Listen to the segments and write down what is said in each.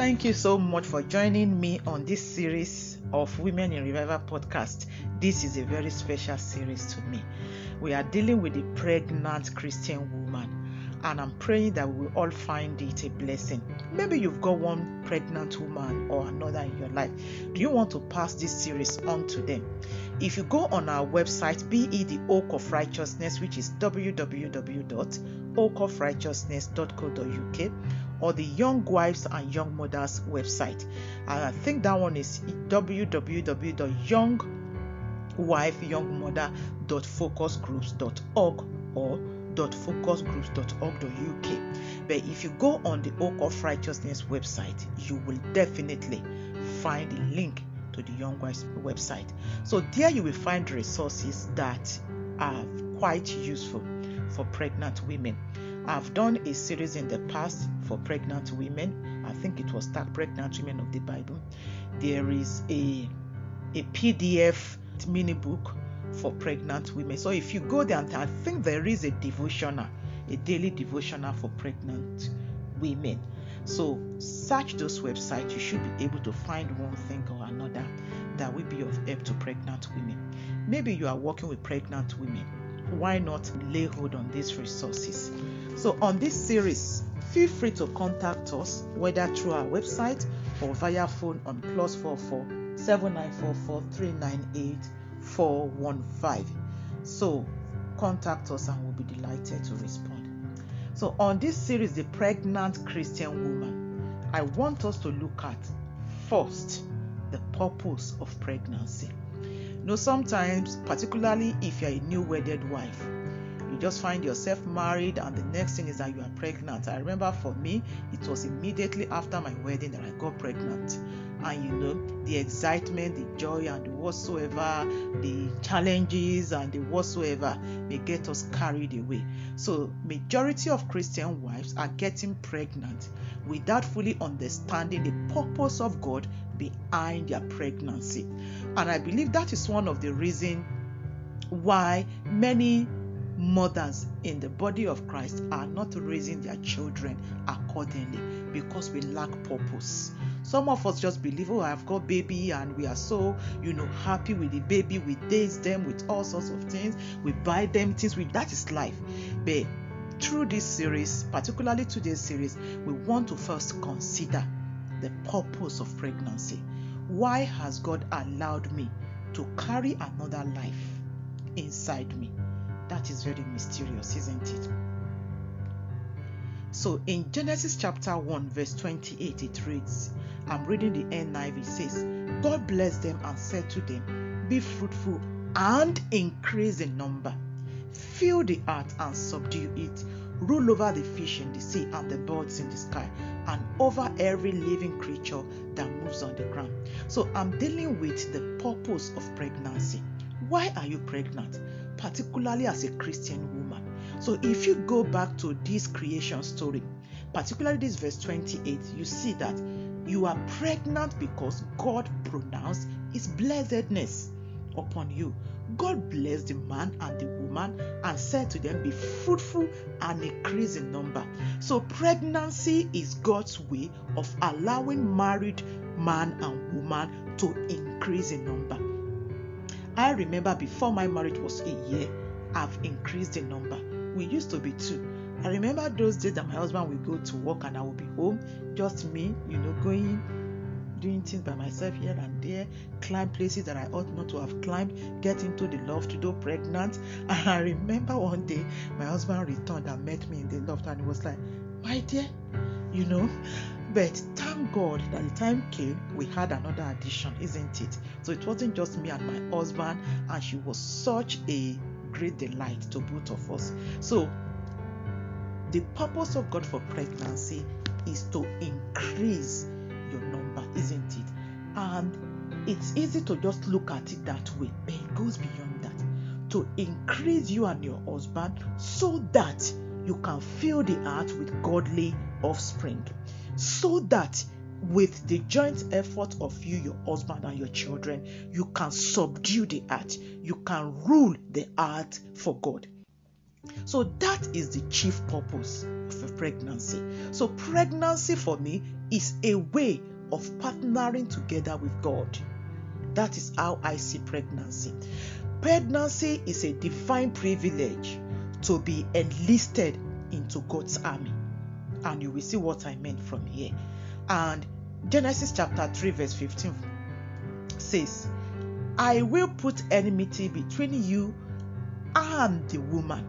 Thank you so much for joining me on this series of Women in Revival podcast. This is a very special series to me. We are dealing with a pregnant Christian woman, and I'm praying that we will all find it a blessing. Maybe you've got one pregnant woman or another in your life. Do you want to pass this series on to them? If you go on our website, be the Oak of Righteousness, which is www.oakofrighteousness.co.uk, or the Young Wives and Young Mothers website. I think that one is www.youngwifeyoungmother.focusgroups.org or .focusgroups.org.uk. But if you go on the Oak of Righteousness website, you will definitely find a link to the Young Wives website. So there you will find resources that are quite useful for pregnant women. I've done a series in the past for pregnant women. I think it was tagged Pregnant Women of the Bible. There is a a PDF mini book for pregnant women. So if you go there, I think there is a devotional, a daily devotional for pregnant women. So search those websites. You should be able to find one thing or another that will be of help to pregnant women. Maybe you are working with pregnant women. Why not lay hold on these resources? So on this series, feel free to contact us whether through our website or via phone on plus 44 7944 398 415. So contact us and we'll be delighted to respond. So on this series, The Pregnant Christian Woman, I want us to look at first the purpose of pregnancy. You know, sometimes, particularly if you're a new wedded wife, you just find yourself married and the next thing is that you are pregnant. I remember for me, it was immediately after my wedding that I got pregnant. And you know, the excitement, the joy, and the whatsoever, the challenges and the whatsoever may get us carried away. So, majority of Christian wives are getting pregnant without fully understanding the purpose of God behind their pregnancy. And I believe that is one of the reasons why many mothers in the body of Christ are not raising their children accordingly because we lack purpose. Some of us just believe, oh, I've got baby, and we are so, you know, happy with the baby. We date them with all sorts of things. We buy them things. We that is life. But through this series, particularly today's series, we want to first consider the purpose of pregnancy. Why has God allowed me to carry another life inside me? That is very mysterious, isn't it? So in Genesis chapter 1, verse 28, it reads, I'm reading the NIV, it says, God blessed them and said to them, Be fruitful and increase in number, fill the earth and subdue it, rule over the fish in the sea and the birds in the sky, and over every living creature that moves on the ground. So I'm dealing with the purpose of pregnancy. Why are you pregnant? Particularly as a Christian woman. So if you go back to this creation story, particularly this verse 28, you see that you are pregnant because God pronounced his blessedness upon you. God blessed the man and the woman and said to them, Be fruitful and increase in number. So, pregnancy is God's way of allowing married man and woman to increase in number. I remember before my marriage was a year, I've increased the number. We used to be two. I remember those days that my husband would go to work and I would be home, just me, you know, going, doing things by myself here and there, climb places that I ought not to have climbed, get into the loft, to do pregnant. And I remember one day my husband returned and met me in the loft and he was like, My dear, you know. But thank God that the time came, we had another addition, isn't it? So it wasn't just me and my husband, and she was such a great delight to both of us. So the purpose of God for pregnancy is to increase your number, isn't it? And it's easy to just look at it that way, but it goes beyond that. To increase you and your husband so that you can fill the earth with godly offspring. So that with the joint effort of you, your husband, and your children, you can subdue the earth. You can rule the earth for God. So that is the chief purpose of a pregnancy. So, pregnancy for me is a way of partnering together with God. That is how I see pregnancy. Pregnancy is a divine privilege to be enlisted into God's army. And you will see what I meant from here. And Genesis chapter 3, verse 15 says, I will put enmity between you and the woman,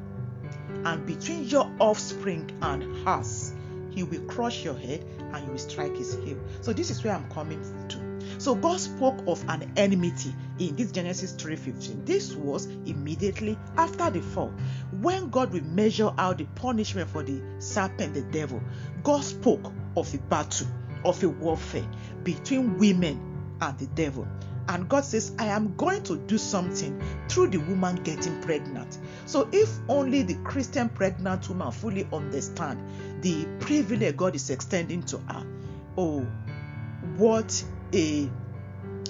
and between your offspring and hers. He will crush your head and you will strike his heel. So, this is where I'm coming to. So God spoke of an enmity in this Genesis 3:15. This was immediately after the fall. When God will measure out the punishment for the serpent, the devil, God spoke of a battle, of a warfare between women and the devil. And God says, I am going to do something through the woman getting pregnant. So, if only the Christian pregnant woman fully understand the privilege God is extending to her, oh, what a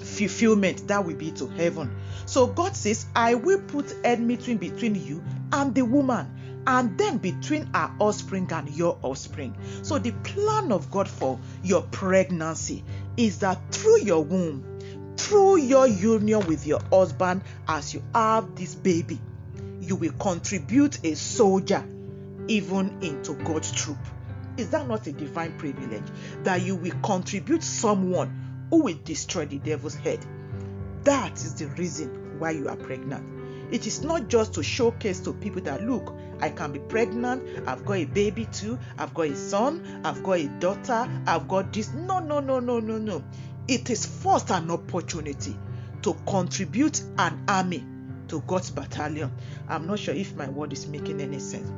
fulfillment that will be to heaven. So, God says, I will put enmity between you and the woman, and then between our offspring and your offspring. So, the plan of God for your pregnancy is that through your womb, through your union with your husband as you have this baby, you will contribute a soldier even into God's troop. Is that not a divine privilege? That you will contribute someone who will destroy the devil's head. That is the reason why you are pregnant. It is not just to showcase to people that look, I can be pregnant, I've got a baby too, I've got a son, I've got a daughter, I've got this. No, no, no, no, no, no. It is first an opportunity to contribute an army to God's battalion. I'm not sure if my word is making any sense.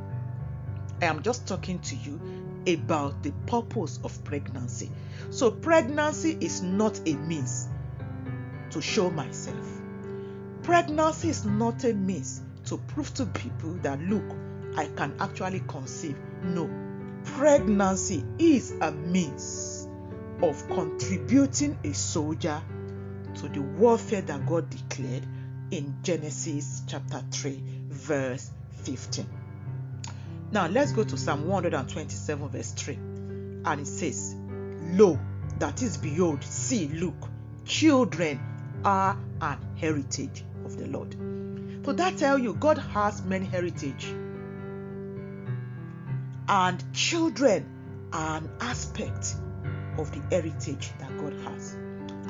I am just talking to you about the purpose of pregnancy. So, pregnancy is not a means to show myself. Pregnancy is not a means to prove to people that look, I can actually conceive. No, pregnancy is a means of contributing a soldier to the warfare that God declared in Genesis chapter 3, verse 15. Now let's go to Psalm 127, verse 3. And it says, Lo, that is, behold, see, look, children are an heritage of the Lord. So that tell you God has many heritage. And children are an aspect of the heritage that God has.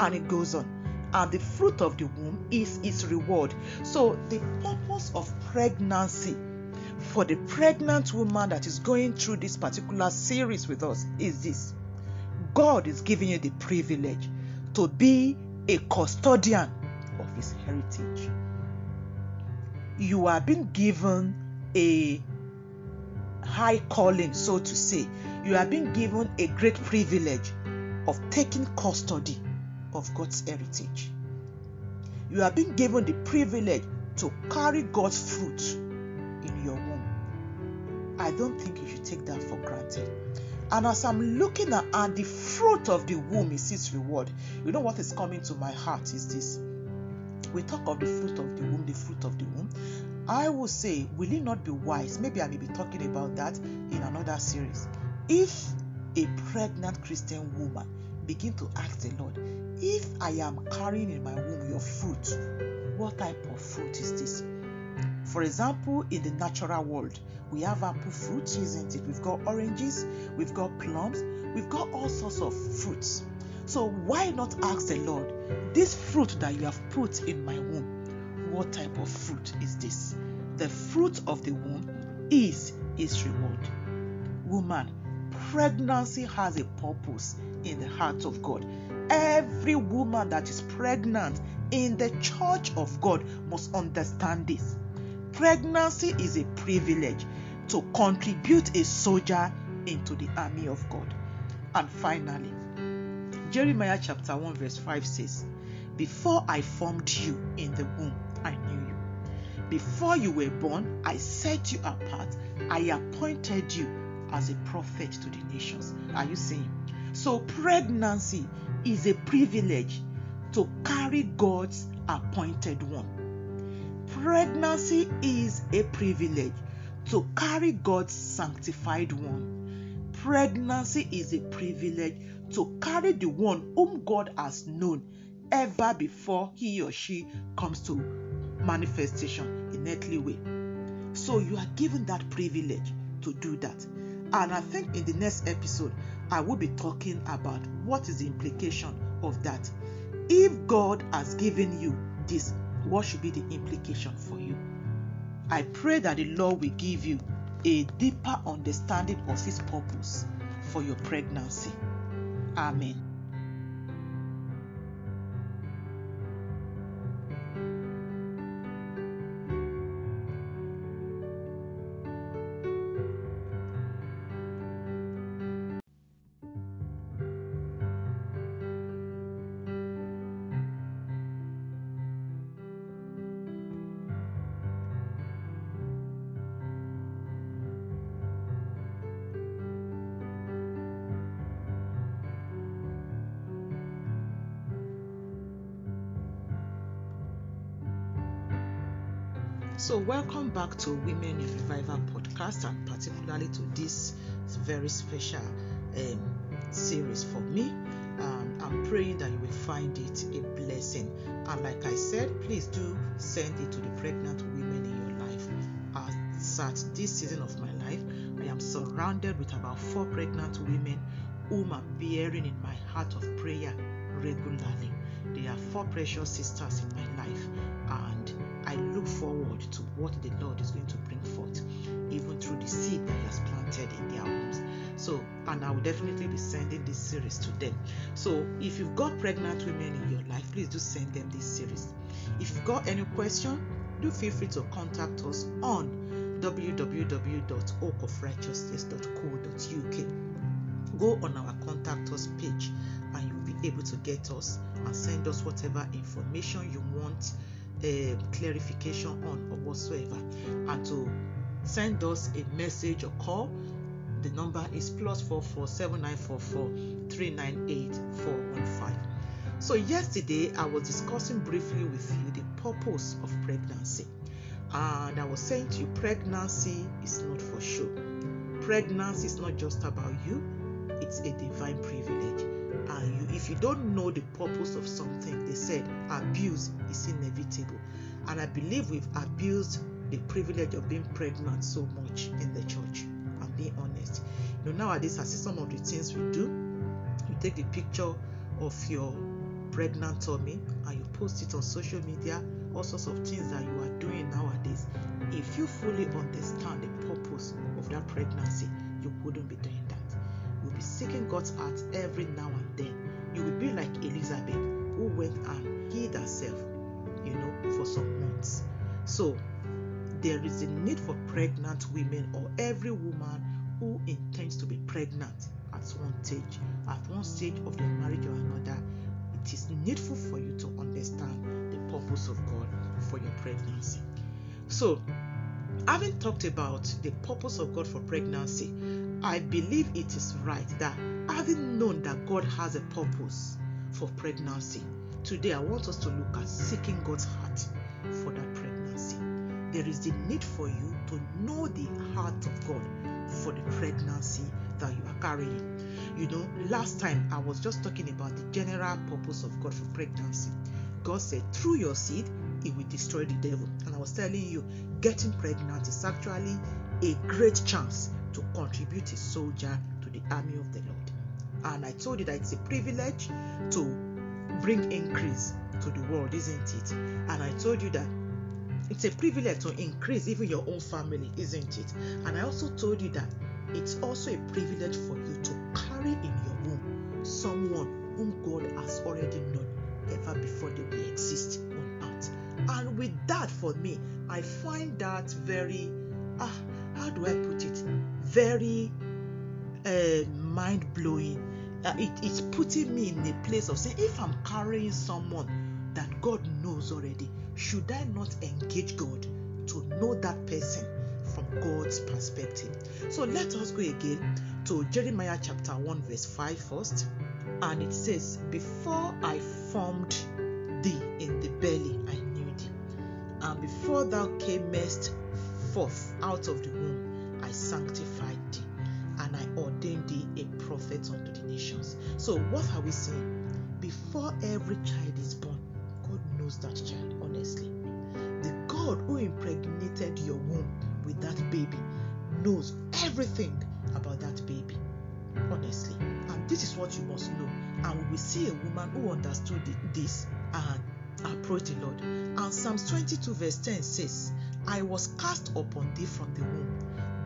And it goes on. And the fruit of the womb is its reward. So the purpose of pregnancy for the pregnant woman that is going through this particular series with us is this God is giving you the privilege to be a custodian of his heritage. You are being given a high calling, so to say. You are being given a great privilege of taking custody of God's heritage. You are being given the privilege to carry God's fruit in your womb. I don't think you should take that for granted. And as I'm looking at, at the fruit of the womb is its reward, you know what is coming to my heart is this. We talk of the fruit of the womb, the fruit of the womb. I will say, will it not be wise? Maybe I may be talking about that in another series. If a pregnant Christian woman begin to ask the Lord, if I am carrying in my womb your fruit, what type of fruit is this? For example, in the natural world, we have apple fruit, isn't it? We've got oranges, we've got plums, we've got all sorts of fruits. So why not ask the Lord, this fruit that you have put in my womb, what type of fruit is this? The fruit of the womb is its reward. Woman, pregnancy has a purpose in the heart of God. Every woman that is pregnant in the church of God must understand this. Pregnancy is a privilege to contribute a soldier into the army of God. And finally, Jeremiah chapter 1, verse 5 says, Before I formed you in the womb, I knew you. Before you were born, I set you apart. I appointed you as a prophet to the nations. Are you saying? So, pregnancy is a privilege to carry God's appointed one. Pregnancy is a privilege to carry God's sanctified one. pregnancy is a privilege to carry the one whom God has known ever before he or she comes to manifestation in earthly way. So you are given that privilege to do that. And I think in the next episode, I will be talking about what is the implication of that. If God has given you this, what should be the implication for you? I pray that the Lord will give you a deeper understanding of His purpose for your pregnancy. Amen. To Women in Revival podcast, and particularly to this very special um, series for me. Um, I'm praying that you will find it a blessing. And like I said, please do send it to the pregnant women in your life. As at this season of my life, I am surrounded with about four pregnant women whom I'm bearing in my heart of prayer regularly. They are four precious sisters in my life, I look forward to what the Lord is going to bring forth, even through the seed that He has planted in their homes. So, and I will definitely be sending this series to them. So, if you've got pregnant women in your life, please do send them this series. If you've got any question, do feel free to contact us on www.oakofrighteousness.co.uk. Go on our contact us page and you'll be able to get us and send us whatever information you want uh, clarification on or whatsoever. And to send us a message or call the number is plus four four seven nine four four three nine eight four one five. So yesterday i was discussing briefly with you the purpose of pregnancy. And i was saying to you pregnancy is not for show. Pregnancy is not just about you it's a divine privilege if you don't know the purpose of something they said abuse is inevitable. And i believe we've abused the privilege of being pregnant so much in the church. I'm being honest. You know nowadays i see some of the things we do. You take the picture of your pregnant tummy and you post it on social media all sorts of things that you are doing nowadays. If you fully understand the purpose of that pregnancy you wouldn't be doing that. You'll be seeking god's heart every now and you will be like elizabeth who went and hid herself you know for some months. So there is a need for pregnant women or every woman who intends to be pregnant at one stage. At one stage of their marriage or another it is needful for you to understand the purpose of god for your pregnancy. So having talked about the purpose of god for pregnancy i believe it is right that having known that god has a purpose for pregnancy today i want us to look at seeking god's heart for that pregnancy there is the need for you to know the heart of god for the pregnancy that you are carrying you know, last time I was just talking about the general purpose of God for pregnancy. God said, through your seed, it will destroy the devil. And I was telling you, getting pregnant is actually a great chance to contribute a soldier to the army of the Lord. And I told you that it's a privilege to bring increase to the world, isn't it? And I told you that it's a privilege to increase even your own family, isn't it? And I also told you that it's also a privilege for you to carry in your womb someone whom God has already known ever before they will exist on earth. And with that, for me, I find that very, ah, how do I put it? Very uh, mind blowing. Uh, it, it's putting me in a place of saying, if I'm carrying someone that God knows already, should I not engage God to know that person from God's perspective? So let us go again to Jeremiah chapter 1, verse 5 first. And it says, Before I formed thee in the belly, I knew thee. And before thou camest forth out of the womb, a prophet unto the nations. So, what are we saying? Before every child is born, God knows that child, honestly. The God who impregnated your womb with that baby knows everything about that baby, honestly. And this is what you must know. And we will see a woman who understood this and approached the Lord. And Psalms 22, verse 10 says, I was cast upon thee from the womb.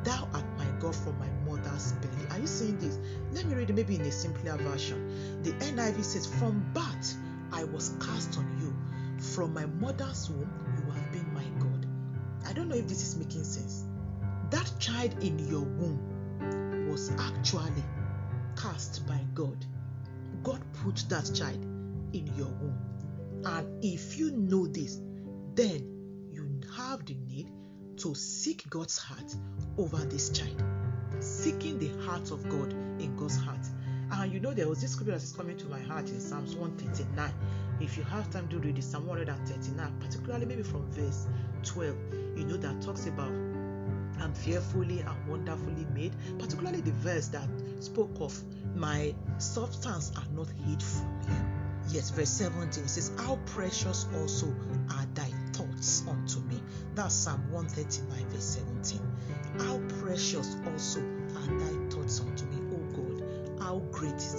Thou art God from my mother's belly. Are you seeing this? Let me read it maybe in a simpler version. The NIV says, From birth I was cast on you. From my mother's womb you have been my God. I don't know if this is making sense. That child in your womb was actually cast by God. God put that child in your womb. And if you know this, then you have the need to seek God's heart over this child. Seeking the heart of God in God's heart. And you know, there was this scripture that is coming to my heart in Psalms 139. If you have time to read it, Psalm 139, particularly maybe from verse 12, you know, that talks about I'm fearfully and wonderfully made, particularly the verse that spoke of my substance are not hid from you. Yes, verse 17 it says, How precious also are thy. That's Psalm 139, verse 17. How precious also are thy thoughts unto me, O God. How great is the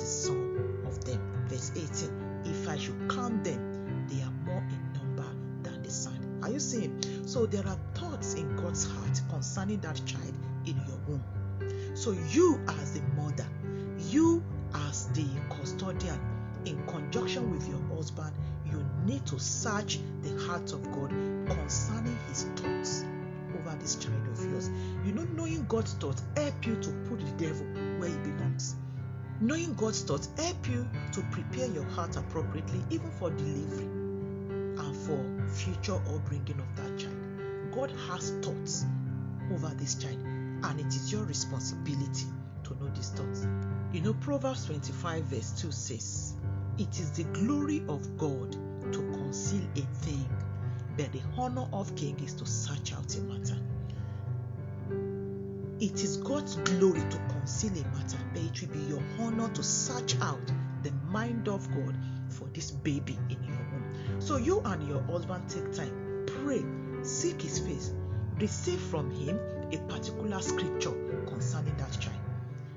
to prepare your heart appropriately, even for delivery and for future upbringing of that child. God has thoughts over this child, and it is your responsibility to know these thoughts. You know, Proverbs 25, verse 2 says, It is the glory of God to conceal a thing, but the honor of king is to search out a matter. It is God's glory to conceal a matter, but it will be your honor to search out mind of God for this baby in your womb. So you and your husband take time, pray, seek his face, receive from him a particular scripture concerning that child.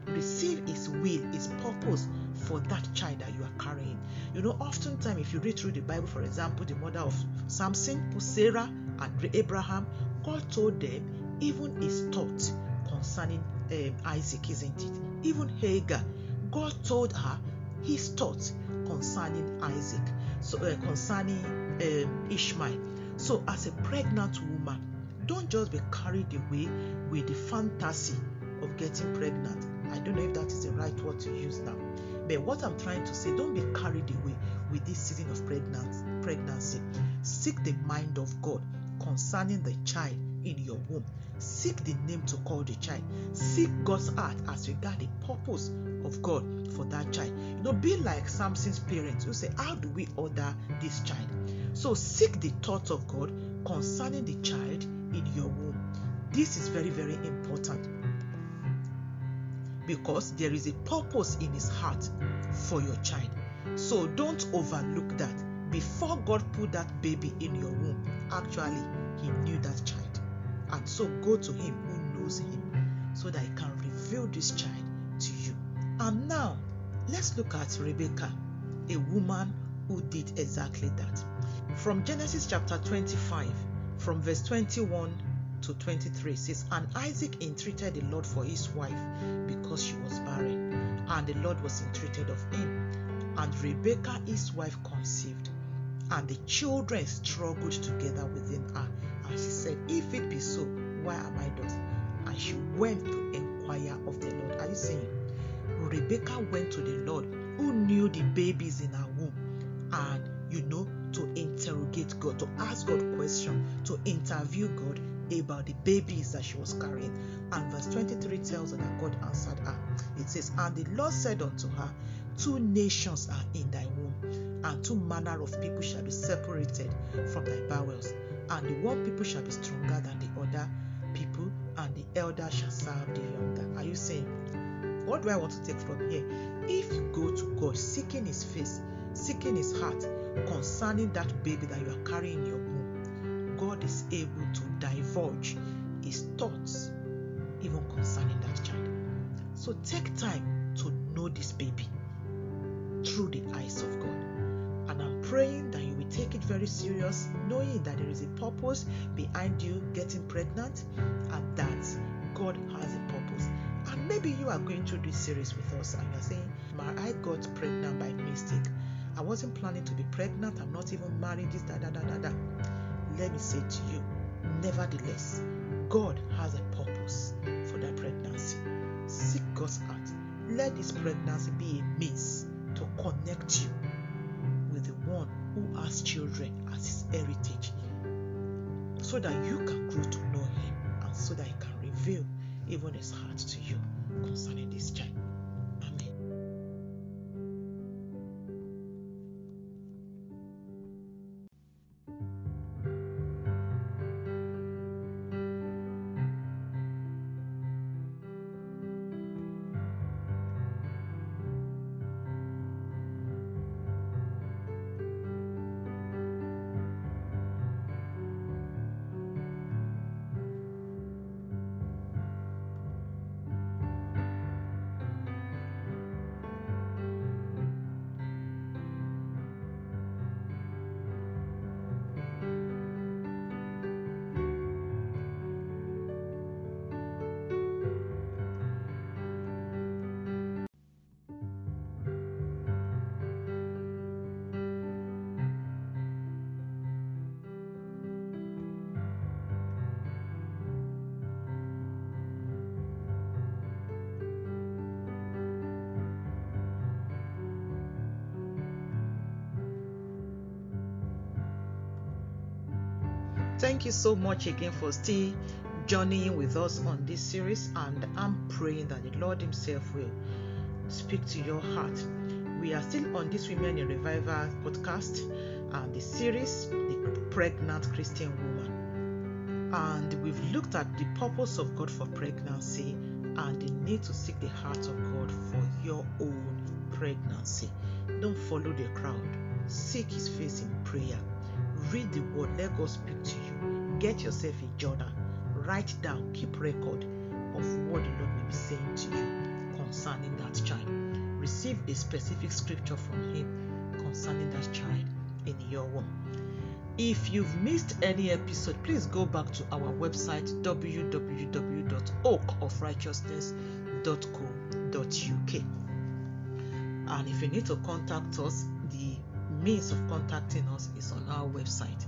Receive his will, his purpose for that child that you are carrying. You know, oftentimes if you read through the Bible, for example, the mother of Samson, Sarah, and Abraham, God told them even his thoughts concerning um, Isaac, isn't it? Even Hagar, God told her his thoughts concerning Isaac, so uh, concerning um, Ishmael. So, as a pregnant woman, don't just be carried away with the fantasy of getting pregnant. I don't know if that is the right word to use now. But what I'm trying to say, don't be carried away with this season of pregnancy. Seek the mind of God concerning the child in your womb. Seek the name to call the child. Seek God's heart as regard the purpose of God for that child. You know, be like Samson's parents who say, How do we order this child? So seek the thoughts of God concerning the child in your womb. This is very, very important because there is a purpose in his heart for your child. So don't overlook that. Before God put that baby in your womb, actually, he knew that child. And so go to him who knows him so that he can reveal this child to you. And now, let's look at Rebecca, a woman who did exactly that. From Genesis chapter 25, from verse 21 to 23 says, And Isaac entreated the Lord for his wife because she was barren, and the Lord was entreated of him. And Rebekah, his wife, conceived, and the children struggled together within her. And she said, If it be so, why am I thus? And she went to inquire of the Lord. Are you saying? Rebecca went to the Lord who knew the babies in her womb and you know to interrogate God, to ask God questions, to interview God about the babies that she was carrying. And verse 23 tells her that God answered her. It says, And the Lord said unto her, Two nations are in thy womb, and two manner of people shall be separated from thy bowels. And the one people shall be stronger than the other people, and the elder shall serve the younger. Are you saying? what do I want to take from here? If you go to God seeking His face, seeking His heart concerning that baby that you are carrying in your womb, God is able to divulge His thoughts even concerning that child. So take time to know this baby through the eyes of God. And I'm praying that take it very serious, knowing that there is a purpose behind you getting pregnant and that God has a purpose. And maybe you are going through this series with us and you're saying, I got pregnant by mistake. I wasn't planning to be pregnant. I'm not even married. This, da, da, da, da, da. Let me say to you, nevertheless, God has a purpose for that pregnancy. Seek God's heart. Let this pregnancy be a means to connect you with the one who has children as his heritage so that you can grow to know him and so that he can reveal even his heart to you concerning this child. You so much again for still journeying with us on this series, and I'm praying that the Lord Himself will speak to your heart. We are still on this Women in Revival podcast and the series, The Pregnant Christian Woman. And we've looked at the purpose of God for pregnancy and the need to seek the heart of God for your own pregnancy. Don't follow the crowd, seek His face in prayer read the word let god speak to you get yourself a journal. Write down keep record of what the lord may be saying to you concerning that child. Receive a specific scripture from him concerning that child in your womb. If you've missed any episode please go back to our website www.oakofrighteousness.co.uk and if you need to contact us the means of contacting us is on our website.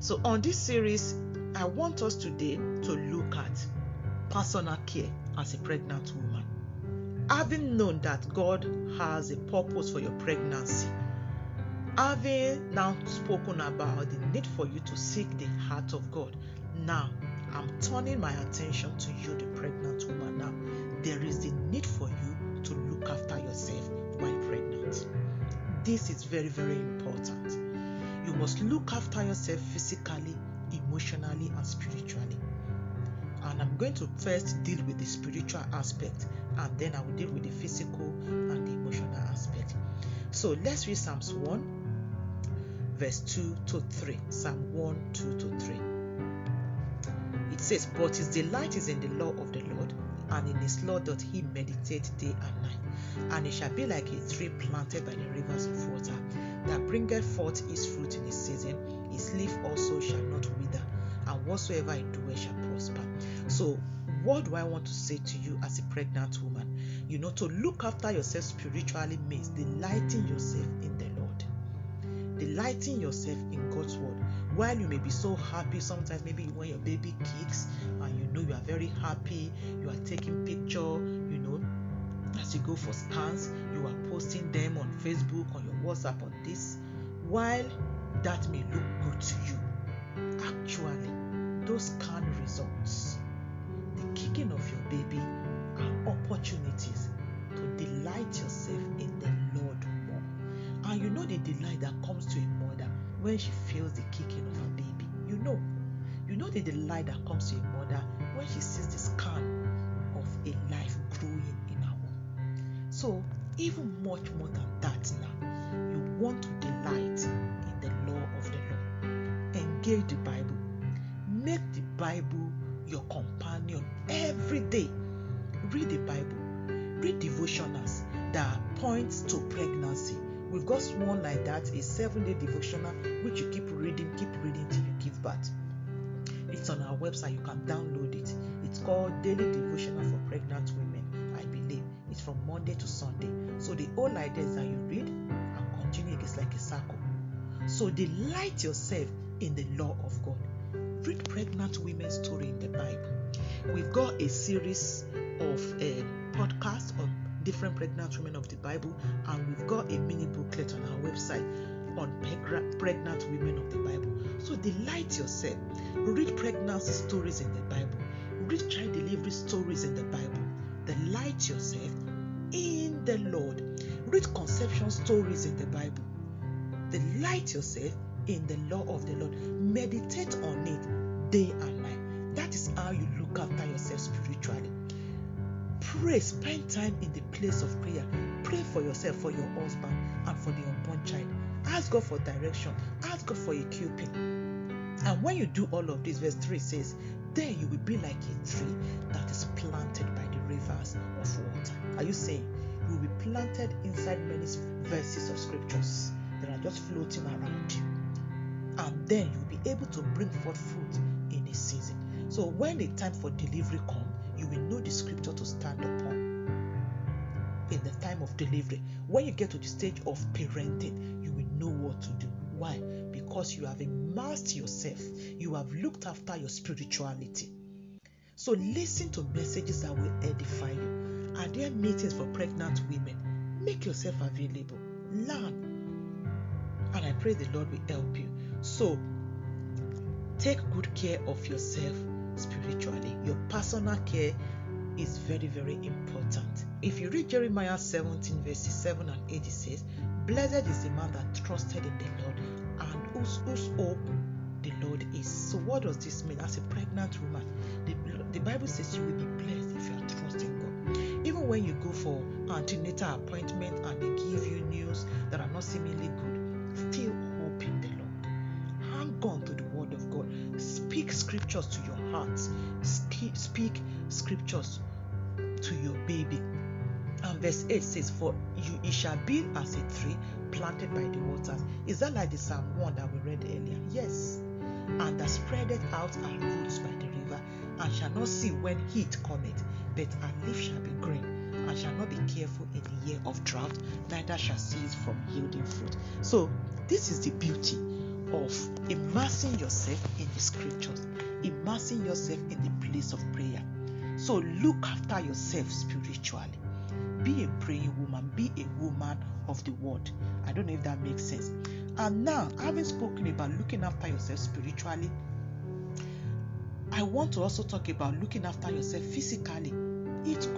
So, on this series, I want us today to look at personal care as a pregnant woman. Having known that God has a purpose for your pregnancy, having now spoken about the need for you to seek the heart of God, now I'm turning my attention to you, the pregnant woman. Now, there is the need for you to look after yourself while pregnant. This is very, very important. Must look after yourself physically, emotionally, and spiritually. And I'm going to first deal with the spiritual aspect and then I will deal with the physical and the emotional aspect. So let's read Psalms 1, verse 2 to 3. Psalm 1, 2 to 3. It says, But his delight is in the law of the Lord, and in his law doth he meditate day and night and it shall be like a tree planted by the rivers of water, that bringeth forth his fruit in his season, his leaf also shall not wither, and whatsoever he doeth shall prosper. So, what do I want to say to you as a pregnant woman? You know, to look after yourself spiritually means delighting yourself in the Lord, delighting yourself in God's word. While you may be so happy, sometimes maybe when your baby kicks and you know you are very happy, you are taking picture, you know, as you go for scans, you are posting them on Facebook, on your WhatsApp, on this. While that may look good to you, actually, those can results, the kicking of your baby, are opportunities to delight yourself in the Lord more. And you know the delight that comes to a mother when she feels the kicking of her baby. You know, you know the delight that comes to a mother when she sees the scan of a life growing in her womb. So, even much more than that now, want to delight in the law of the Lord. Engage the Bible. Make the Bible your companion every day. Read the Bible. Read devotionals that points to pregnancy. We've got one like that, a seven-day devotional which you keep reading, keep reading till you give birth. It's on our website. You can download it. It's called Daily Devotional for Pregnant Women. I believe it's from Monday to Sunday. So the whole idea is that you read continue. It's like a circle. So delight yourself in the law of God. Read pregnant women's story in the Bible. We've got a series of uh, podcasts on different pregnant women of the Bible, and we've got a mini booklet on our website on pregnant women of the Bible. So delight yourself. Read pregnancy stories in the Bible. Read child delivery stories in the Bible. Delight yourself in the Lord. Read conception stories in the Bible. Delight yourself in the law of the Lord. Meditate on it day and night. That is how you look after yourself spiritually. Pray, spend time in the place of prayer. Pray for yourself, for your husband, and for the unborn child. Ask God for direction. Ask God for a equipping. And when you do all of this, verse 3 says, Then you will be like a tree that is planted by the rivers of water. Are you saying will be planted inside many verses of scriptures that are just floating around you? And then you'll be able to bring forth fruit in a season. So when the time for delivery comes, you will know the scripture to stand upon in the time of delivery. When you get to the stage of parenting, you will know what to do. Why? Because you have immersed yourself, you have looked after your spirituality. So listen to messages that will edify you. Are there meetings for pregnant women? Make yourself available. Learn. And I pray the Lord will help you. So take good care of yourself spiritually. Your personal care is very, very important. If you read Jeremiah 17, verses 7 and 8, it says, Blessed is the man that trusted in the Lord and whose, whose hope the Lord is. So, what does this mean? As a pregnant woman, the, the Bible says you will be blessed when you go for antenatal appointment and they give you news that are not seemingly good, still hope in the Lord. Hang on to the word of God. Speak scriptures to your heart. Speak scriptures to your baby. And verse 8 says, For you it shall be as a tree planted by the waters. Is that like the Psalm 1 that we read earlier? Yes. And that spreadeth out her roots by the river, and shall not see when heat cometh, but her leaf shall be green, shall not be careful in the year of drought, neither shall cease from yielding fruit. So, this is the beauty of immersing yourself in the scriptures, immersing yourself in the place of prayer. So look after yourself spiritually. Be a praying woman, be a woman of the word. I don't know if that makes sense. And now, having spoken about looking after yourself spiritually, I want to also talk about looking after yourself physically. Eat.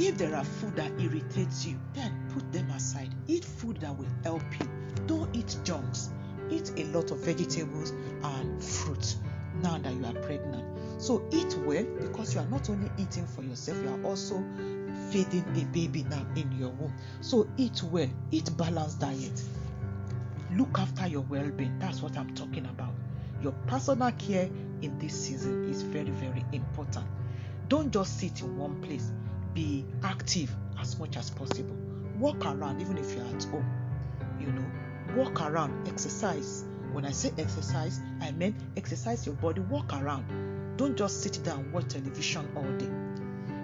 If there are food that irritates you, then put them aside. Eat food that will help you. Don't eat junks. Eat a lot of vegetables and fruits now that you are pregnant. So eat well because you are not only eating for yourself, you are also feeding a baby now in your womb. So eat well, eat balanced diet. Look after your well-being. That's what I'm talking about. Your personal care in this season is very, very important. Don't just sit in one place. Be active as much as possible. Walk around, even if you're at home. You know, walk around, exercise. When I say exercise, I mean exercise your body, walk around. Don't just sit down and watch television all day.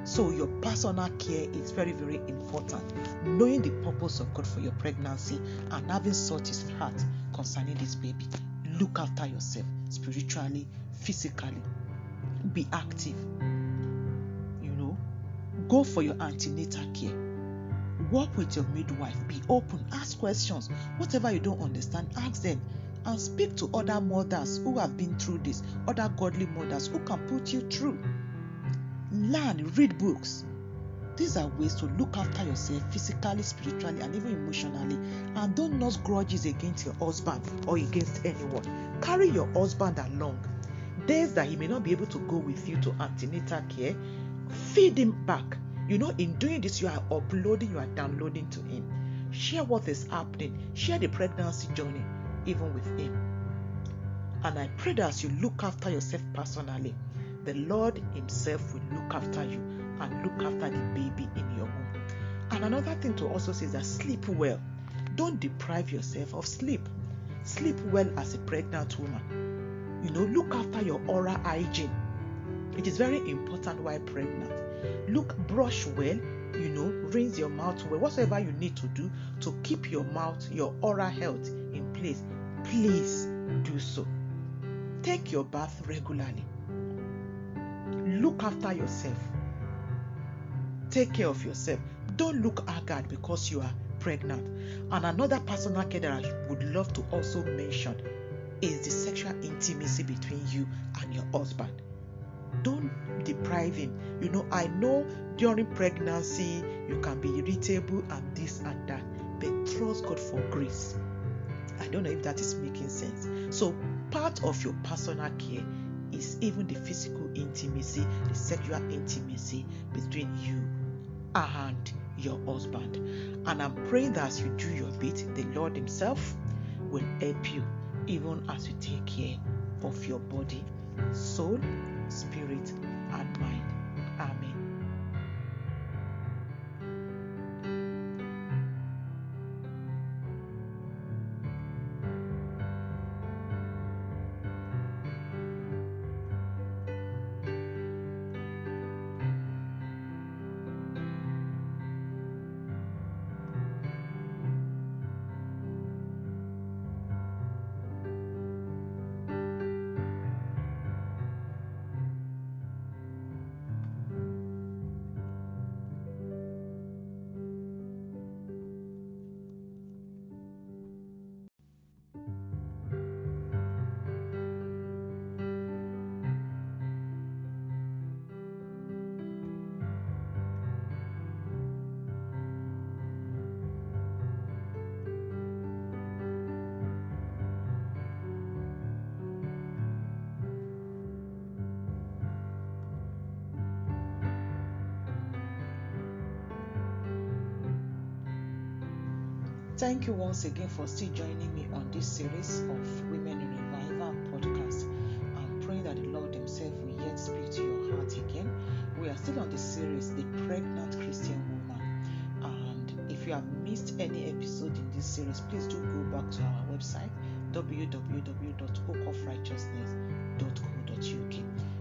So, your personal care is very, very important. Knowing the purpose of God for your pregnancy and having such his heart concerning this baby. Look after yourself spiritually, physically. Be active. Go for your antenatal care. Work with your midwife. Be open. Ask questions. Whatever you don't understand, ask them and speak to other mothers who have been through this, other godly mothers who can put you through. Learn, read books. These are ways to look after yourself physically, spiritually, and even emotionally. And don't nurse grudges against your husband or against anyone. Carry your husband along. Days that he may not be able to go with you to antenatal care, feed him back. You know, in doing this, you are uploading, you are downloading to Him. Share what is happening, share the pregnancy journey, even with Him. And I pray that as you look after yourself personally, the Lord Himself will look after you and look after the baby in your womb. And another thing to also say is that sleep well. Don't deprive yourself of sleep. Sleep well as a pregnant woman. You know, look after your oral hygiene. It is very important while pregnant. Look, brush well, you know, rinse your mouth well, whatever you need to do to keep your mouth, your oral health in place. Please do so. Take your bath regularly. Look after yourself. Take care of yourself. Don't look haggard because you are pregnant. And another personal care that I would love to also mention is the sexual intimacy between you and your husband. Don't deprive him. You know, I know during pregnancy you can be irritable and this and that, but trust God for grace. I don't know if that is making sense. So, part of your personal care is even the physical intimacy, the sexual intimacy between you and your husband. And I'm praying that as you do your bit, the Lord Himself will help you even as you take care of your body, soul, spirit, once again for still joining me on this series of Women in Revival podcast. I'm praying that the Lord Himself will yet speak to your heart again. We are still on the series, The Pregnant Christian Woman. And if you have missed any episode in this series, please do go back to our website www.oakofrighteousness.co.uk.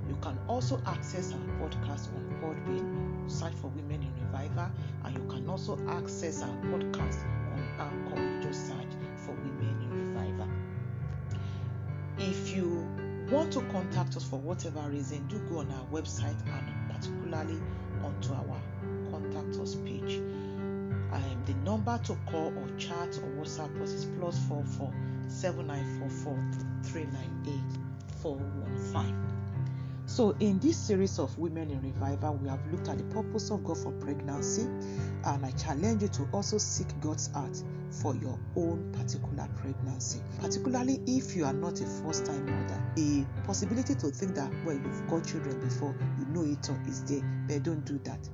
You can also access our podcast on Podbean, search for Women in Revival, and you can also access our podcast on Anchor. Search for Women in Revival. If you want to contact us for whatever reason, do go on our website and particularly onto our contact us page. Um, the number to call or chat or WhatsApp us is plus four four seven nine four four three nine eight four one five. So, in this series of Women in Revival, we have looked at the purpose of God for pregnancy, and I challenge you to also seek God's heart for your own particular pregnancy. Particularly if you are not a first time mother, the possibility to think that, well, you've got children before, you know it all is there, but don't do that.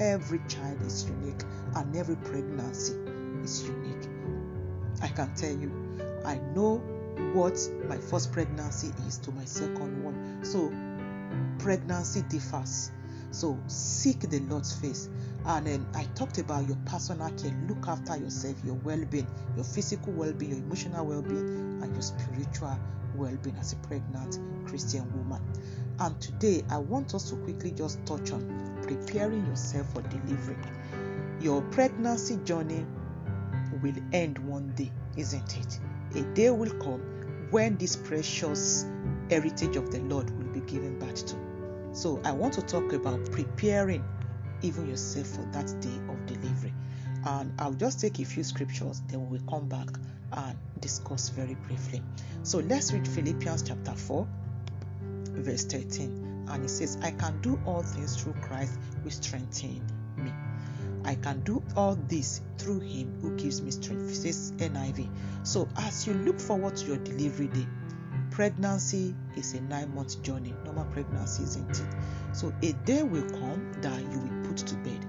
Every child is unique, and every pregnancy is unique. I can tell you, I know what my first pregnancy is to my second one. So, pregnancy differs. So seek the Lord's face. And then I talked about your personal care. Look after yourself, your well-being, your physical well-being, your emotional well-being, and your spiritual well-being as a pregnant Christian woman. And today I want us to quickly just touch on preparing yourself for delivery. Your pregnancy journey will end one day, isn't it? A day will come when this precious heritage of the Lord will be given birth to. So I want to talk about preparing even yourself for that day of delivery. And I'll just take a few scriptures, then we'll come back and discuss very briefly. So let's read Philippians chapter 4, verse 13. And it says, I can do all things through Christ who strengthens me. I can do all this through him who gives me strength. Says NIV. So as you look forward to your delivery day, pregnancy is a nine month journey. Normal pregnancy isn't it? So a day will come that you will put to bed.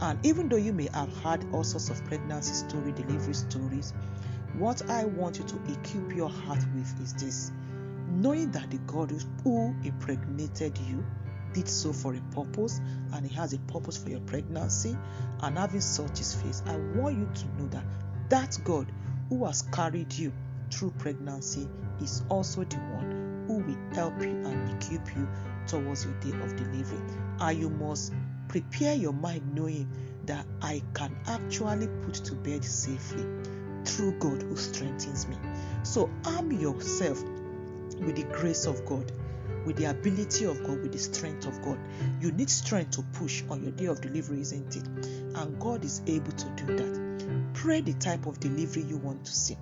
And even though you may have had all sorts of pregnancy story, delivery stories, what I want you to equip your heart with is this knowing that the God who impregnated you did so for a purpose and he has a purpose for your pregnancy and having such his face i want you to know that that god who has carried you through pregnancy is also the one who will help you and equip you towards your day of delivery and you must prepare your mind knowing that i can actually put to bed safely through god who strengthens me so arm yourself with the grace of god with the ability of God, with the strength of God. You need strength to push on your day of delivery, isn't it? And God is able to do that. Pray the type of delivery you want to see.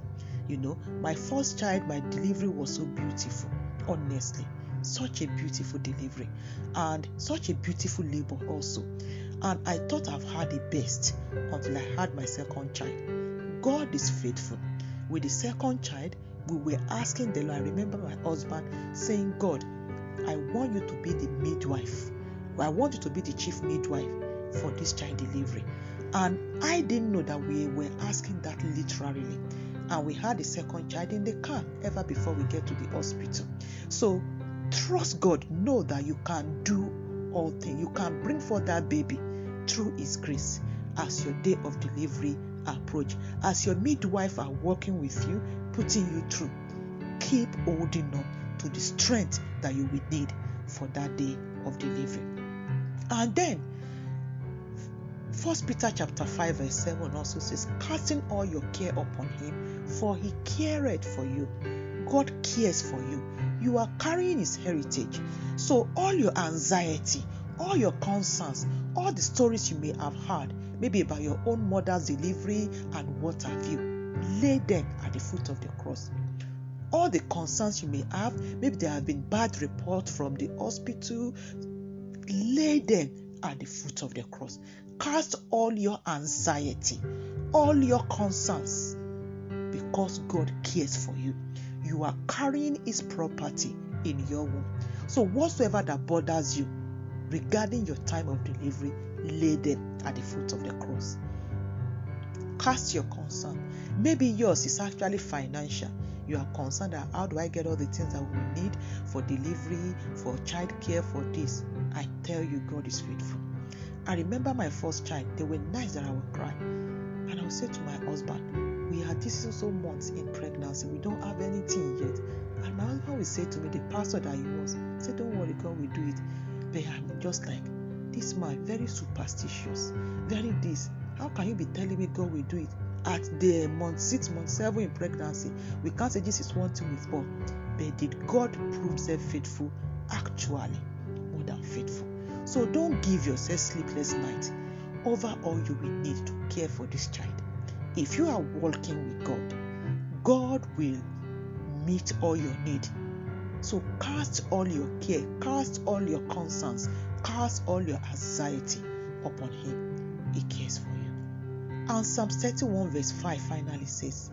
You know, my first child, my delivery was so beautiful, honestly. Such a beautiful delivery and such a beautiful labor, also. And I thought I've had the best until I had my second child. God is faithful. With the second child, we were asking the Lord. I remember my husband saying, God, I want you to be the midwife. I want you to be the chief midwife for this child delivery. And I didn't know that we were asking that literally. And we had the second child in the car ever before we get to the hospital. So trust God. Know that you can do all things. You can bring forth that baby through His grace as your day of delivery approach. As your midwife are working with you, putting you through. Keep holding on to the strength that you will need for that day of delivery. And then First Peter chapter 5 verse 7 also says, casting all your care upon him, for he careth for you. God cares for you. You are carrying his heritage. So all your anxiety, all your concerns, all the stories you may have heard, maybe about your own mother's delivery and what have you, lay them at the foot of the cross all the concerns you may have. Maybe there have been bad reports from the hospital. Lay them at the foot of the cross. Cast all your anxiety, all your concerns, because God cares for you. You are carrying His property in your womb. So, whatsoever that bothers you regarding your time of delivery, lay them at the foot of the cross. Cast your concern. Maybe yours is actually financial you are concerned that how do I get all the things that we need for delivery, for child care, for this. I tell you, God is faithful. I remember my first child, they were nights that I would cry. And I would say to my husband, We are this so months in pregnancy, we don't have anything yet. And my husband would say to me, the pastor that he was, say, Don't worry, God will do it. But I'm just like, this man, very superstitious, very this. How can you be telling me God will do it? at the month six month seven in pregnancy we can't say this is one thing with all but did god prove himself faithful actually more than faithful so don't give yourself sleepless nights over all you will need to care for this child if you are walking with god god will meet all your need so cast all your care cast all your concerns cast all your anxiety upon him he cares for you and Psalm 31 verse 5 finally says,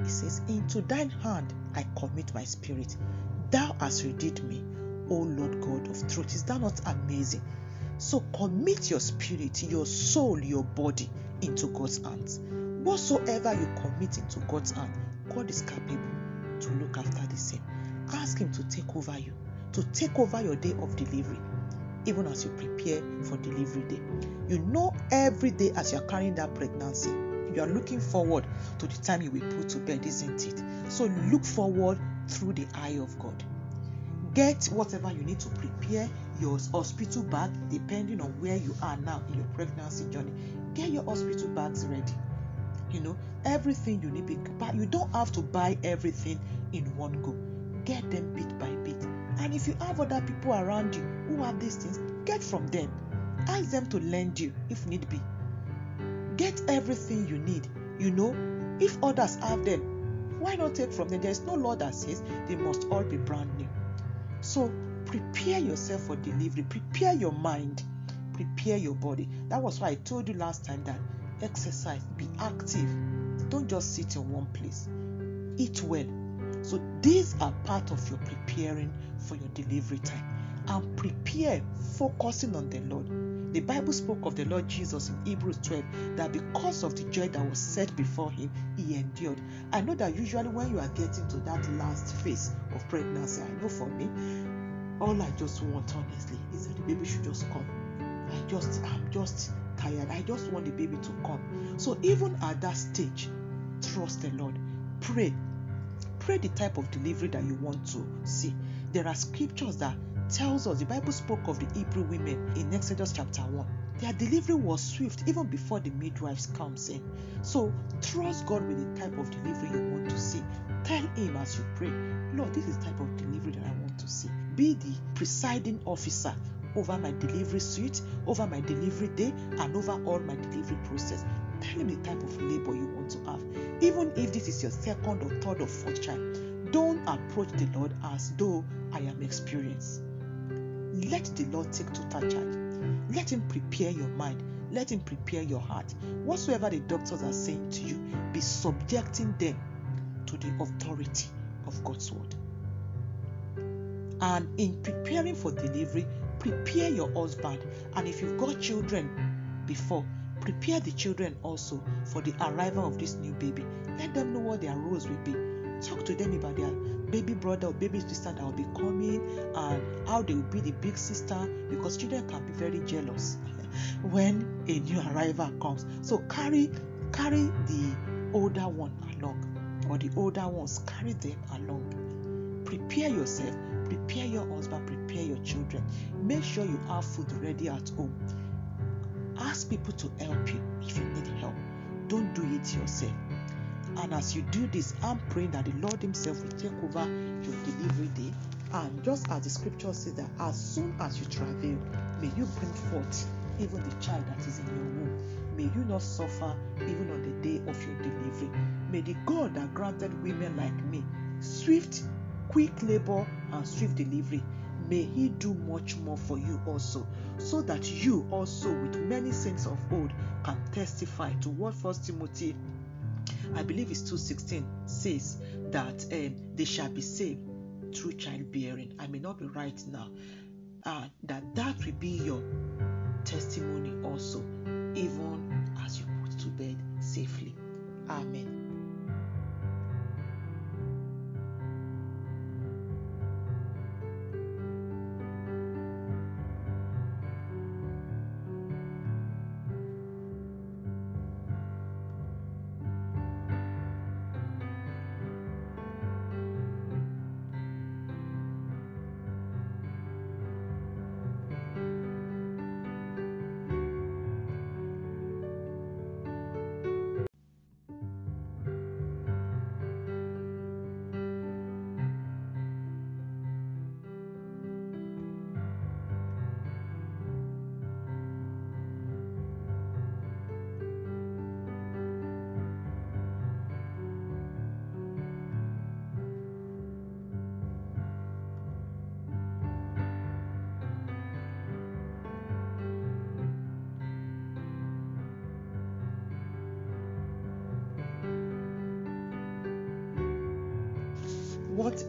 It says, Into thine hand I commit my spirit. Thou hast redeemed me, O Lord God of truth. Is that not amazing? So commit your spirit, your soul, your body into God's hands. Whatsoever you commit into God's hand, God is capable to look after the same. Ask Him to take over you, to take over your day of delivery, even as you prepare for delivery day. You know, every day as you're carrying that pregnancy, you are looking forward to the time you will put to bed, isn't it? So look forward through the eye of God. Get whatever you need to prepare your hospital bag, depending on where you are now in your pregnancy journey. Get your hospital bags ready. You know, everything you need, but you don't have to buy everything in one go. Get them bit by bit. And if you have other people around you who have these things, get from them. Ask them to lend you if need be. Get everything you need. You know, if others have them, why not take from them? There's no law that says they must all be brand new. So prepare yourself for delivery, prepare your mind, prepare your body. That was why I told you last time that exercise, be active. Don't just sit in one place. Eat well. So these are part of your preparing for your delivery time. And prepare focusing on the Lord. The Bible spoke of the Lord Jesus in Hebrews 12 that because of the joy that was set before him, he endured. I know that usually when you are getting to that last phase of pregnancy, I know for me, all I just want honestly is that the baby should just come. I just, I'm just tired. I just want the baby to come. So even at that stage, trust the Lord. Pray. Pray the type of delivery that you want to see. There are scriptures that tells us the Bible spoke of the Hebrew women in Exodus chapter 1. Their delivery was swift even before the midwives comes in. So trust God with the type of delivery you want to see. Tell him as you pray, Lord, this is the type of delivery that I want to see. Be the presiding officer over my delivery suite, over my delivery day, and over all my delivery process. Tell him the type of labor you want to have. Even if this is your second or third or fourth child, don't approach the Lord as though I am experienced. Let the Lord take total charge. Let Him prepare your mind. Let Him prepare your heart. Whatsoever the doctors are saying to you, be subjecting them to the authority of God's word. And in preparing for delivery, prepare your husband. And if you've got children before, prepare the children also for the arrival of this new baby. Let them know what their roles will be. Talk to them about their baby brother or baby sister that will be coming and how they will be the big sister because children can be very jealous when a new arrival comes. So carry carry the older one along or the older ones carry them along. Prepare yourself, prepare your husband, prepare your children. Make sure you have food ready at home. Ask people to help you if you need help. Don't do it yourself. And as you do this, I'm praying that the Lord Himself will take over your delivery day. And just as the scripture says that as soon as you travel, may you bring forth even the child that is in your womb. May you not suffer even on the day of your delivery. May the God that granted women like me swift, quick labor, and swift delivery may he do much more for you also so that you also with many saints of old can testify to what first timothy I believe it's 2:16 says that um, they shall be saved through childbearing. I may not be right now. Uh, that that will be your testimony also, even as you put to bed safely. Amen.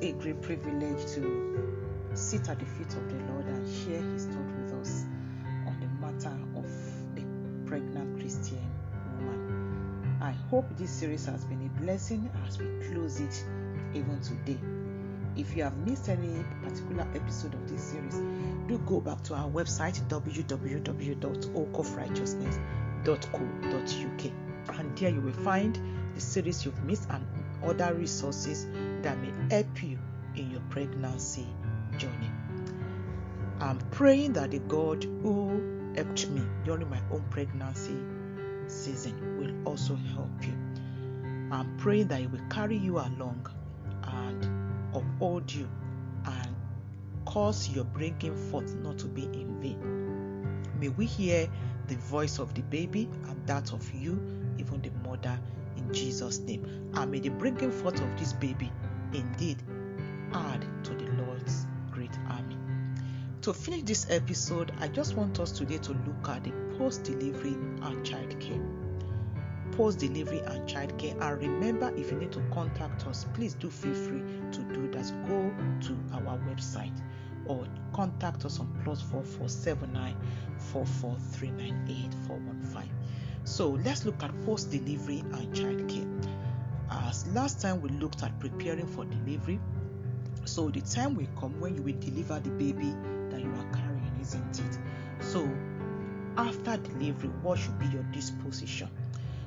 A great privilege to sit at the feet of the Lord and share His thought with us on the matter of a pregnant Christian woman. I hope this series has been a blessing as we close it even today. If you have missed any particular episode of this series, do go back to our website www.oakofrighteousness.co.uk and there you will find the series you've missed and other resources that may help you pregnancy journey. I'm praying that the God who helped me during my own pregnancy season will also help you. I'm praying that He will carry you along and uphold you and cause your bringing forth not to be in vain. May we hear the voice of the baby and that of you, even the mother, in Jesus' name. And may the bringing forth of this baby indeed To finish this episode, I just want us today to look at the post delivery and childcare. Post delivery and childcare. And remember, if you need to contact us, please do feel free to do that. Go to our website or contact us on plus four four seven nine four four three nine eight four one five. So let's look at post delivery and childcare. As last time we looked at preparing for delivery, so the time will come when you will deliver the baby after delivery, what should be your disposition?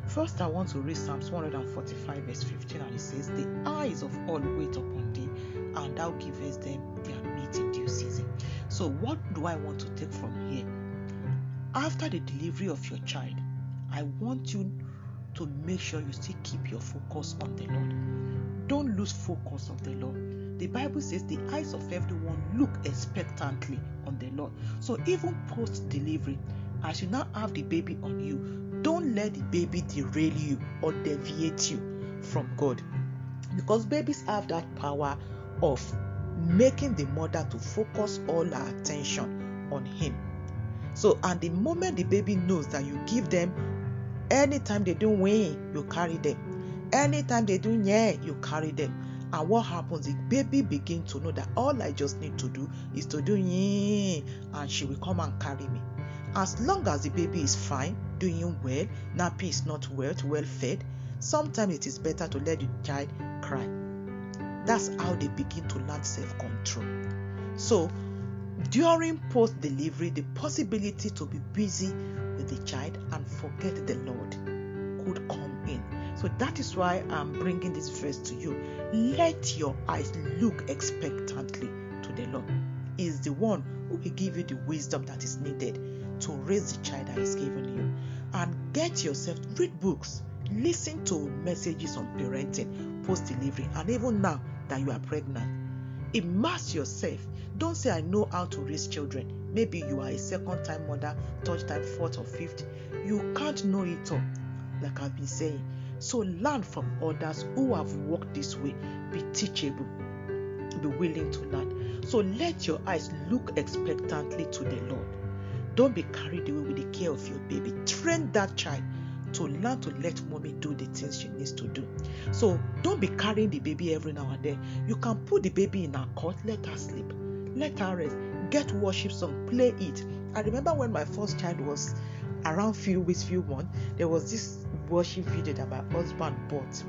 First, I want to read Psalms 145, verse 15, and it says, The eyes of all wait upon thee, and thou givest them their meat in due season. So, what do I want to take from here? After the delivery of your child, I want you to make sure you still keep your focus on the Lord. Don't lose focus of the Lord. The Bible says the eyes of everyone look expectantly on the Lord. So even post delivery, as you now have the baby on you, don't let the baby derail you or deviate you from God. Because babies have that power of making the mother to focus all her attention on him. So, and the moment the baby knows that you give them anytime they do win, you carry them. Anytime they do yeah, you carry them. And what happens? The baby begins to know that all I just need to do is to do yeah, and she will come and carry me. As long as the baby is fine, doing well, nappy is not wet, well fed, sometimes it is better to let the child cry. That's how they begin to learn self control. So, during post delivery, the possibility to be busy with the child and forget the Lord could come in. So, that is why I'm bringing this verse to you. Let your eyes look expectantly to the Lord. He is the one who will give you the wisdom that is needed to raise the child that is given you. And get yourself, read books, listen to messages on parenting, post delivery, and even now that you are pregnant. Immerse yourself. Don't say, I know how to raise children. Maybe you are a second time mother, third time, fourth, or fifth. You can't know it all, like I've been saying. So learn from others who have walked this way. Be teachable. Be willing to learn. So let your eyes look expectantly to the Lord. Don't be carried away with the care of your baby. Train that child to learn to let mommy do the things she needs to do. So don't be carrying the baby every now and then. You can put the baby in her cot, let her sleep, let her rest, get worship song, play it. I remember when my first child was around few weeks, few months, there was this worship video that my husband bought.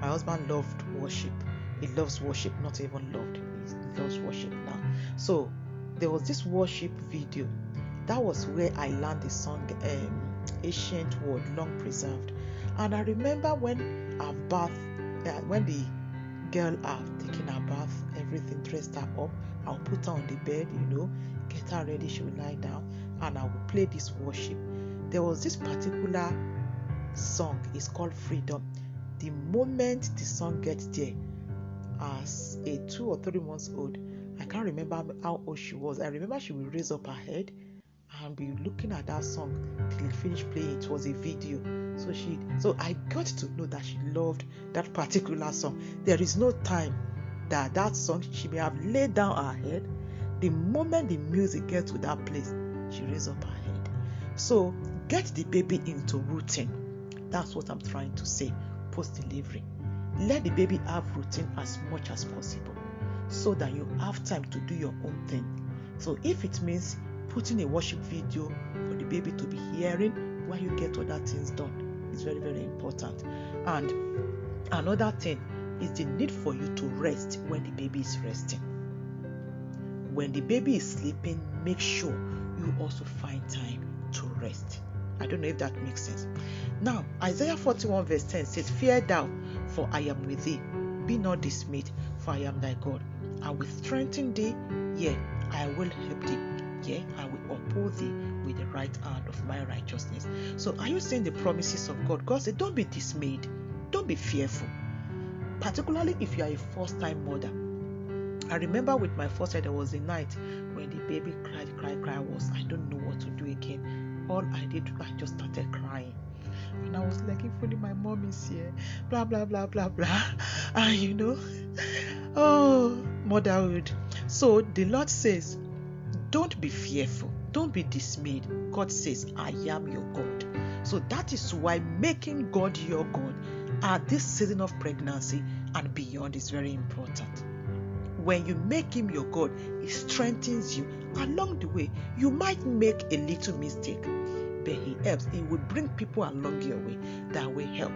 My husband loved worship. He loves worship, not even loved. He loves worship now. So there was this worship video. That was where I learned the song um, Ancient Word, Long Preserved. And I remember when our bath, uh, when the girl have taken her bath, everything dressed her up, I'll put her on the bed, you know, get her ready, she will lie down, and I will play this worship. There was this particular song, it's called Freedom. The moment the song gets there, as a two or three months old, I can't remember how old she was. I remember she will raise up her head and be looking at that song till it finished playing. It was a video. So she so I got to know that she loved that particular song. There is no time that that song she may have laid down her head. The moment the music gets to that place, she raises up her head. So get the baby into routine. That's what I'm trying to say post delivery. Let the baby have routine as much as possible so that you have time to do your own thing. So if it means putting a worship video for the baby to be hearing while you get other things done, is very, very important. And another thing is the need for you to rest when the baby is resting. When the baby is sleeping, make sure you also find time to rest. I don't know if that makes sense. Now, Isaiah 41 verse 10 says, Fear thou, for I am with thee. Be not dismayed, for I am thy God. I will strengthen thee, yea, I will help thee, yea, I will uphold thee with the right hand of my righteousness. So, are you seeing the promises of God? God said, Don't be dismayed, don't be fearful, particularly if you are a first time mother. I remember with my first child, there was a night when the baby cried, cried, cried. I was, I don't know what to do again. All I did, I just started crying. And I was like, if only my mom is here, blah, blah, blah, blah, blah. And you know, oh, motherhood. So the Lord says, don't be fearful, don't be dismayed. God says, I am your God. So that is why making God your God at this season of pregnancy and beyond is very important. when you make him your God, he strengthens you. Along the way, you might make a little mistake, but he helps. He will bring people along your way that will help.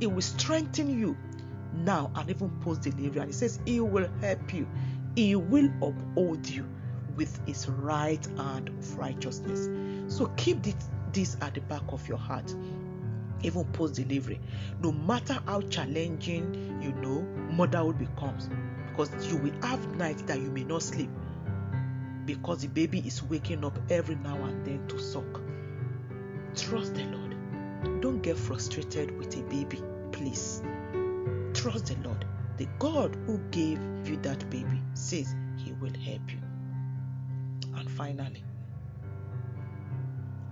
He will strengthen you now and even post delivery. And he says he will help you. He will uphold you with his right hand of righteousness. So keep this, at the back of your heart. Even post delivery. No matter how challenging you know motherhood becomes because you will have nights that you may not sleep because the baby is waking up every now and then to suck. Trust the lord. Don't get frustrated with a baby please. Trust the lord. The god who gave you that baby says he will help you finally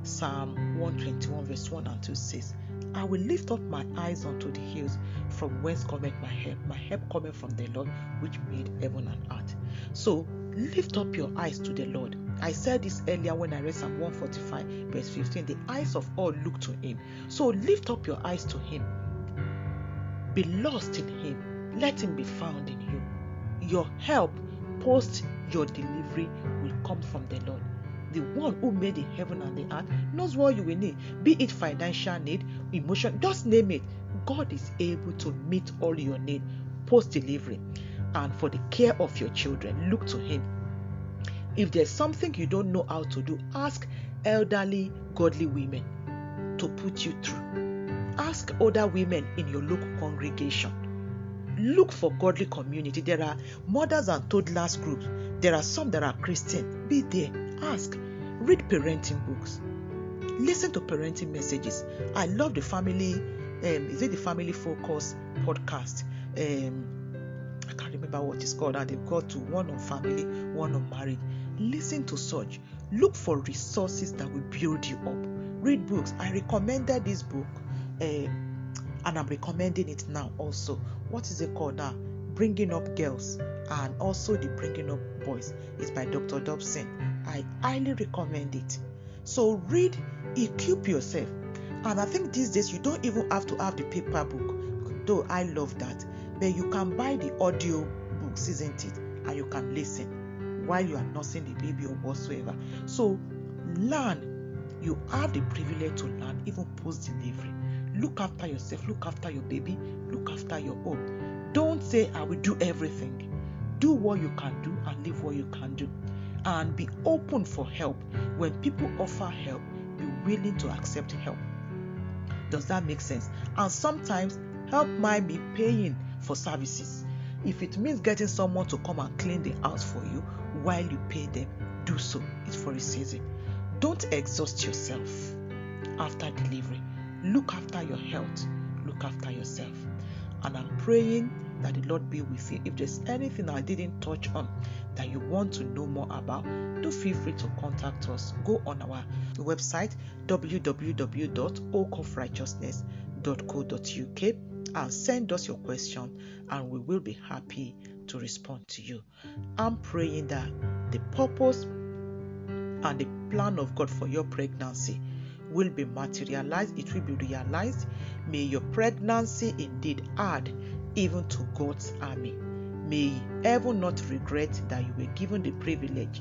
Psalm 121, verse 1 and 2 says, I will lift up my eyes unto the hills, from whence cometh my help. My help cometh from the Lord, which made heaven and earth. So lift up your eyes to the Lord. I said this earlier when I read Psalm 145, verse 15. The eyes of all look to Him. So lift up your eyes to Him. Be lost in Him. Let Him be found in you. Your help post your delivery come from the Lord. The one who made the heaven and the earth knows what you will need be it financial need emotion just name it. God is able to meet all your need post delivery and for the care of your children. Look to him. If there's something you don't know how to do ask elderly godly women to put you through. Ask other women in your local congregation look for godly community. There are mothers and toddlers groups. There are some that are christian. Be there. Ask. Read parenting books. Listen to parenting messages. I love the family um, is it the family focus podcast? Um, i can't remember what it's called. And they've got to one on family one on marriage. Listen to such. Look for resources that will build you up. Read books. I recommended this book um, and i'm recommending it now also what is it called now bringing up girls and also the bringing up boys is by dr dobson I highly recommend it. So read, equip yourself. And I think these days you don't even have to have the paper book, though I love that. But you can buy the audio books, isn't it? And you can listen while you are nursing the baby or whatsoever. So learn. You have the privilege to learn, even post delivery. Look after yourself, look after your baby, look after your home. Don't say, I will do everything. Do what you can do and leave what you can do and be open for help. When people offer help, be willing to accept help. Does that make sense? And sometimes help might be paying for services. If it means getting someone to come and clean the house for you while you pay them, do so. It's for a season. Don't exhaust yourself after delivery. Look after your health. Look after yourself. And I'm praying that the Lord be with you. If there's anything I didn't touch on that you want to know more about, do feel free to contact us. Go on our website www.oakofrighteousness.co.uk and send us your question, and we will be happy to respond to you. I'm praying that the purpose and the plan of God for your pregnancy will be materialized, it will be realized. May your pregnancy indeed add even to God's army. May ever not regret that you were given the privilege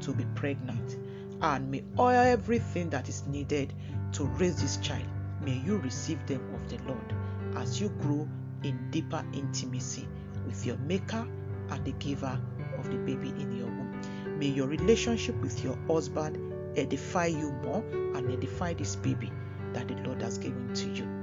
to be pregnant. And may all everything that is needed to raise this child, may you receive them of the Lord as you grow in deeper intimacy with your maker and the giver of the baby in your womb. May your relationship with your husband edify you more and edify this baby that the Lord has given to you.